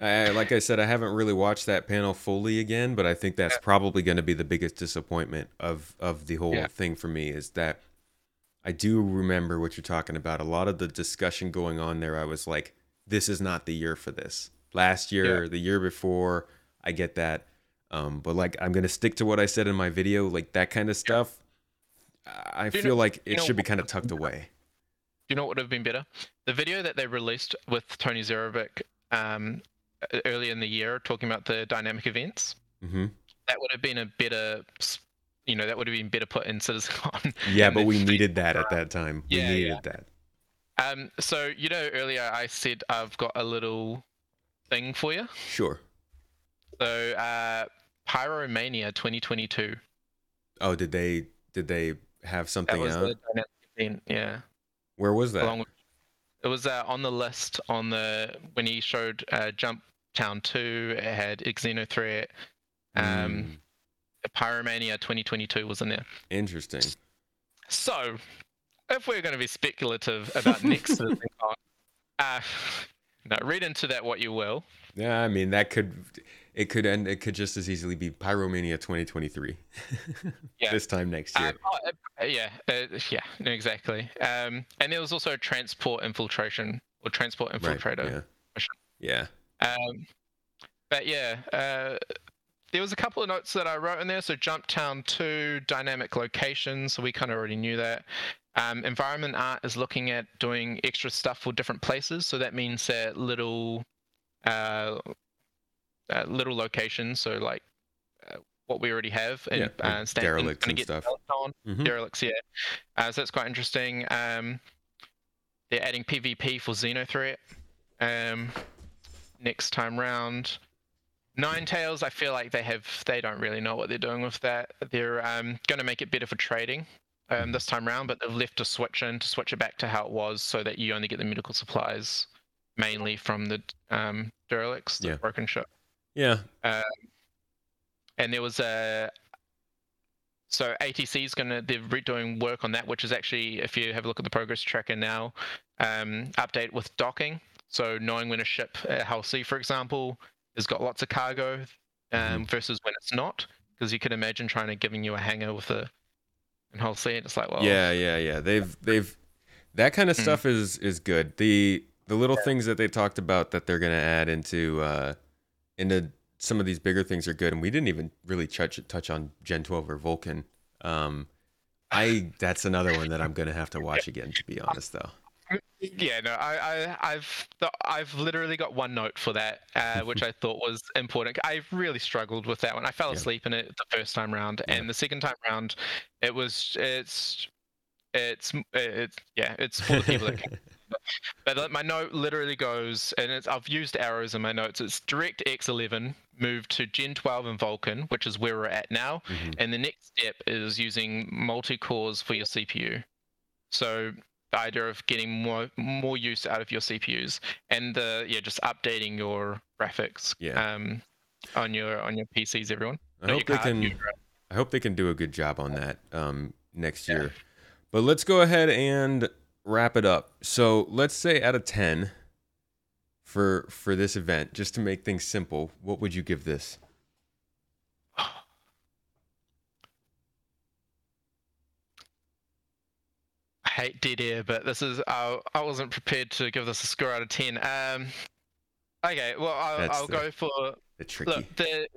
like I said, I haven't really watched that panel fully again, but I think that's probably going to be the biggest disappointment of of the whole yeah. thing for me is that I do remember what you're talking about. A lot of the discussion going on there, I was like, "This is not the year for this." Last year, yeah. the year before, I get that, um, but like I'm gonna stick to what I said in my video. Like that kind of stuff, I feel know, like it should know, be kind of tucked away. Do you know what would have been better? The video that they released with Tony Zurovec um, earlier in the year talking about the dynamic events. Mm-hmm. That would have been a better, you know, that would have been better put in CitizenCon. Yeah, but we needed that at that time. We yeah, needed yeah. that. Um, so you know, earlier I said I've got a little thing for you. Sure. So, uh, Pyromania 2022. Oh, did they did they have something that was out? The event, yeah. Where was that? With, it was uh, on the list on the when he showed uh, Jump Town 2. It had Xenothreat. Um, mm. Pyromania 2022 was in there. Interesting. So, if we're going to be speculative about next uh, no, read into that what you will. Yeah, I mean that could it could end it could just as easily be Pyromania 2023. yeah. this time next year. Um, oh, uh, yeah, uh, yeah, exactly. Um, and there was also a transport infiltration or transport infiltrator right, yeah. Yeah. Um, but yeah, uh, there was a couple of notes that I wrote in there. So Jump Town 2, dynamic locations. So we kind of already knew that. Um, environment art is looking at doing extra stuff for different places. So that means that little, uh, uh, little locations. So like uh, what we already have and yeah, uh, derelicts and stuff. On. Mm-hmm. Derelicts, yeah. Uh, so that's quite interesting. Um, they're adding PvP for Xenothreat um, next time round. Nine Tails, I feel like they have they don't really know what they're doing with that. They're um, going to make it better for trading um, this time round, but they've left a switch in to switch it back to how it was, so that you only get the medical supplies mainly from the um, derelicts, the yeah. broken ship. Yeah. Um, and there was a so ATC is going to they're doing work on that, which is actually if you have a look at the progress tracker now, um, update with docking. So knowing when a ship at Hull for example, has got lots of cargo um, mm-hmm. versus when it's not. Because you can imagine trying to giving you a hangar with a and Hull C, and it's like, well, yeah, yeah, yeah. They've they've that kind of mm. stuff is is good. The the little yeah. things that they talked about that they're gonna add into uh into some of these bigger things are good, and we didn't even really touch touch on Gen 12 or Vulkan. Um, I that's another one that I'm gonna have to watch again. To be honest, though. Yeah, no, I, I, have I've literally got one note for that, uh, which I thought was important. I really struggled with that one. I fell yeah. asleep in it the first time round, yeah. and the second time round, it was it's it's it's yeah, it's for the people that. But my note literally goes, and it's I've used arrows in my notes. It's DirectX 11, move to Gen 12 and Vulkan, which is where we're at now, mm-hmm. and the next step is using multi cores for your CPU. So the idea of getting more more use out of your CPUs and the yeah just updating your graphics yeah. um, on your on your PCs. Everyone, I hope they can. I hope they can do a good job on that um, next year. But let's go ahead and wrap it up. So let's say out of ten for for this event, just to make things simple, what would you give this? I hate dead air, but this is uh, I wasn't prepared to give this a score out of ten. Um, okay, well I'll, I'll the, go for the tricky. Look, the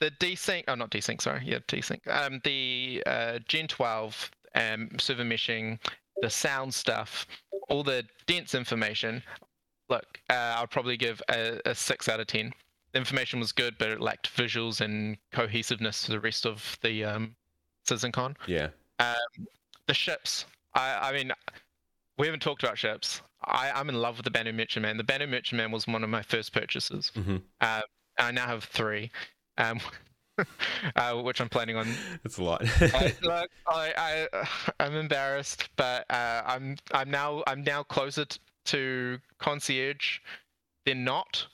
the desync. Oh, not desync. Sorry, yeah, desync. Um, the uh, Gen 12 um, server meshing, the sound stuff, all the dense information. Look, uh, I'll probably give a, a six out of ten. The information was good, but it lacked visuals and cohesiveness to the rest of the um, CitizenCon. Yeah. Um, the ships. I, I mean, we haven't talked about ships. I, I'm in love with the Banu Merchantman. The Banu Merchantman was one of my first purchases. Mm-hmm. Uh, I now have three, um, uh, which I'm planning on. It's a lot. I, look, I, I, I'm embarrassed, but uh, I'm I'm now I'm now closer t- to concierge than not.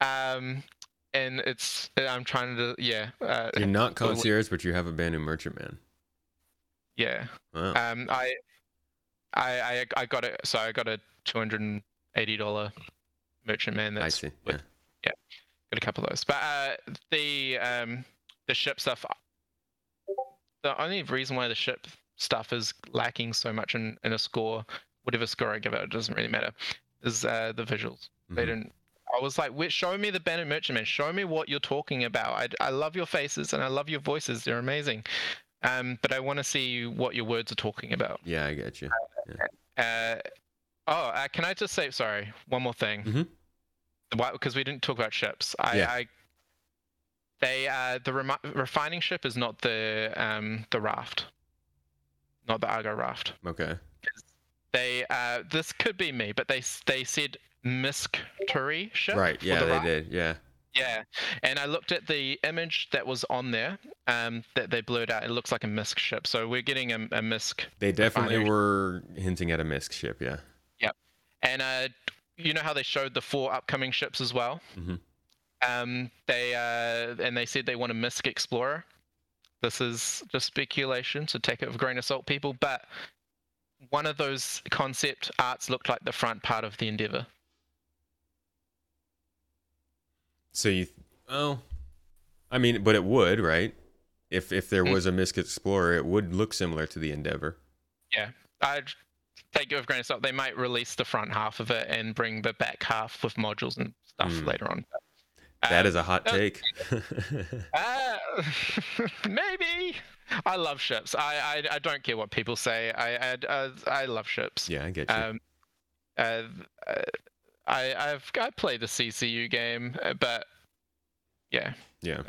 Um, and it's I'm trying to yeah. Uh, You're not concierge, but you have a Banu Merchantman. Yeah. Wow. Um, I I, I I got it. So I got a two hundred and eighty dollar merchantman. That's I see. With, yeah. yeah, got a couple of those. But uh, the um the ship stuff. The only reason why the ship stuff is lacking so much in, in a score, whatever score I give it, it doesn't really matter, is uh, the visuals. Mm-hmm. They didn't. I was like, show me the Banu Merchantman. Show me what you're talking about. I, I love your faces and I love your voices. They're amazing. Um, but I want to see what your words are talking about. Yeah, I get you. Uh, oh, uh, can I just say sorry? One more thing. Mm-hmm. Why? Because we didn't talk about ships. I, yeah. I they uh, the refining ship is not the um, the raft, not the Argo raft. Okay. They uh, this could be me, but they they said MISC Turi ship. Right. Yeah, the they did. Yeah. Yeah, and I looked at the image that was on there um, that they blurred out. It looks like a MISC ship, so we're getting a, a MISC. They definitely refinery. were hinting at a MISC ship, yeah. Yep, and uh, you know how they showed the four upcoming ships as well. Mm-hmm. Um, they uh, and they said they want a MISC Explorer. This is just speculation, so take it with a grain of salt, people. But one of those concept arts looked like the front part of the Endeavor. So you, oh, I mean, but it would, right? If if there Mm. was a MISC Explorer, it would look similar to the Endeavor. Yeah, I'd take it with a grain of salt. They might release the front half of it and bring the back half with modules and stuff Mm. later on. That Um, a hot uh, take. Uh, maybe. I love ships. I, I I don't care what people say. I I uh, I love ships. yeah, I get you. Um, uh, uh, I I've I play the CCU game, but yeah, yeah.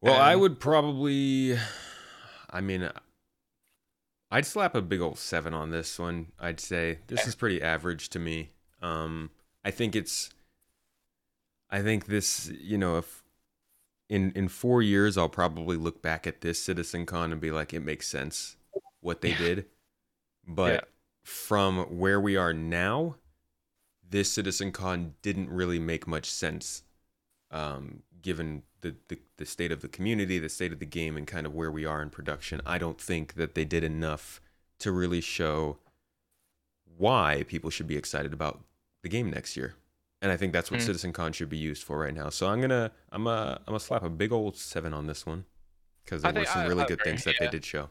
Well, I um, would probably. I mean, I'd slap a big old seven on this one. I'd say this is pretty average to me. Um, I think it's. I think this, you know, if in in four years, I'll probably look back at this Citizen Con and be like, it makes sense what they Yeah. did. But Yeah. from where we are now, this Citizen Con didn't really make much sense, um, given the, the the state of the community, the state of the game, and kind of where we are in production. I don't think that they did enough to really show why people should be excited about the game next year. And I think that's what Mm. Citizen Con should be used for right now. So I'm gonna I'm a I'm gonna slap a big old seven on this one because I there were think some I- really I good agree, things that yeah. they did show.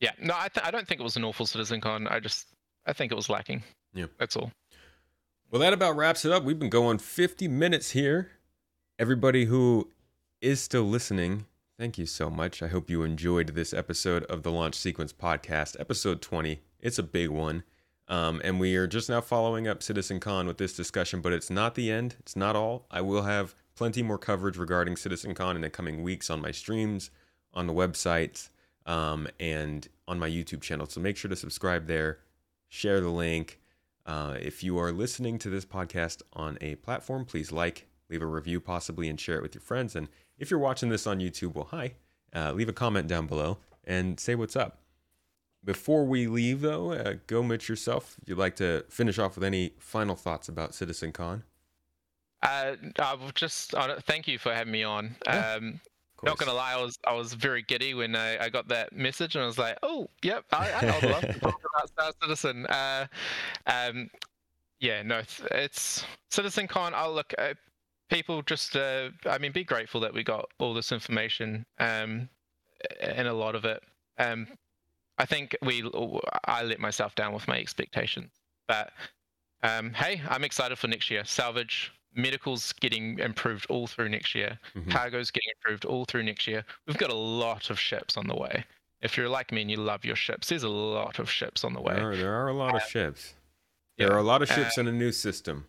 yeah. No, I th- I don't think it was an awful Citizen Con. I just I think it was lacking. Yeah. that's all. Well, that about wraps it up. We've been going 50 minutes here. Everybody who is still listening, thank you so much. I hope you enjoyed this episode of the Launch Sequence Podcast, episode 20. It's a big one. Um, and we are just now following up Citizen Con with this discussion, but it's not the end. It's not all. I will have plenty more coverage regarding Citizen Con in the coming weeks on my streams, on the website, um, and on my YouTube channel. So make sure to subscribe there, share the link. Uh, if you are listening to this podcast on a platform, please like, leave a review possibly, and share it with your friends. And if you're watching this on YouTube, well, hi. Uh, leave a comment down below and say what's up. Before we leave, though, uh, go Mitch yourself. If you'd like to finish off with any final thoughts about Citizen Con, Uh, I will just uh, thank you for having me on. Yeah. Um, not gonna lie, I was I was very giddy when I, I got that message, and I was like, oh, yep, I, I would love to talk about Star Citizen. Uh, um, yeah, no, it's, it's Citizen Con. I'll look. Uh, people just, uh, I mean, be grateful that we got all this information, um, and a lot of it. Um, I think we, I let myself down with my expectations, but um, hey, I'm excited for next year. Salvage medical's getting improved all through next year. Mhm. Cargo's getting improved all through next year. We've got a lot of ships on the way. If you're like me and you love your ships, there's a lot of ships on the way. There are, there are a lot of ships. There yeah. are a lot of Uh, ships in a new system.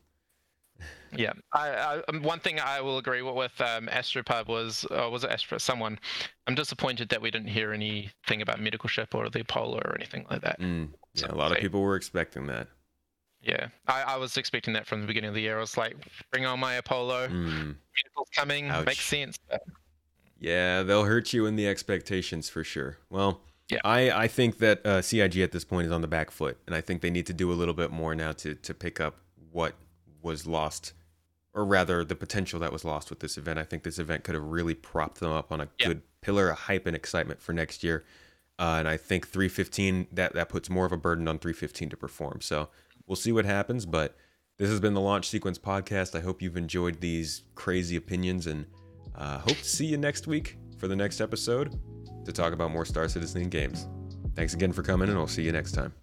Yeah, I, I um, one thing I will agree with, with um, Astropub was uh, was it Astro someone. I'm disappointed that we didn't hear anything about medical ship or the Apollo or anything like that. Mm, yeah, so a lot of people were expecting that. Yeah, I, I was expecting that from the beginning of the year. I was like, bring on my Apollo. Mm. Medical's coming. Ouch. Makes sense. But Yeah, they'll hurt you in the expectations for sure. Well, Yeah. I, I think that uh, CIG at this point is on the back foot, and I think they need to do a little bit more now to to pick up what was lost, or rather the potential that was lost with this event. I think this event could have really propped them up on a Yeah. good pillar of hype and excitement for next year. Uh, and I think 315 that that puts more of a burden on 315 to perform. So we'll see what happens. But this has been the Launch Sequence podcast. I hope you've enjoyed these crazy opinions and uh, hope to see you next week for the next episode to talk about more Star Citizen games. Thanks again for coming, and I'll see you next time.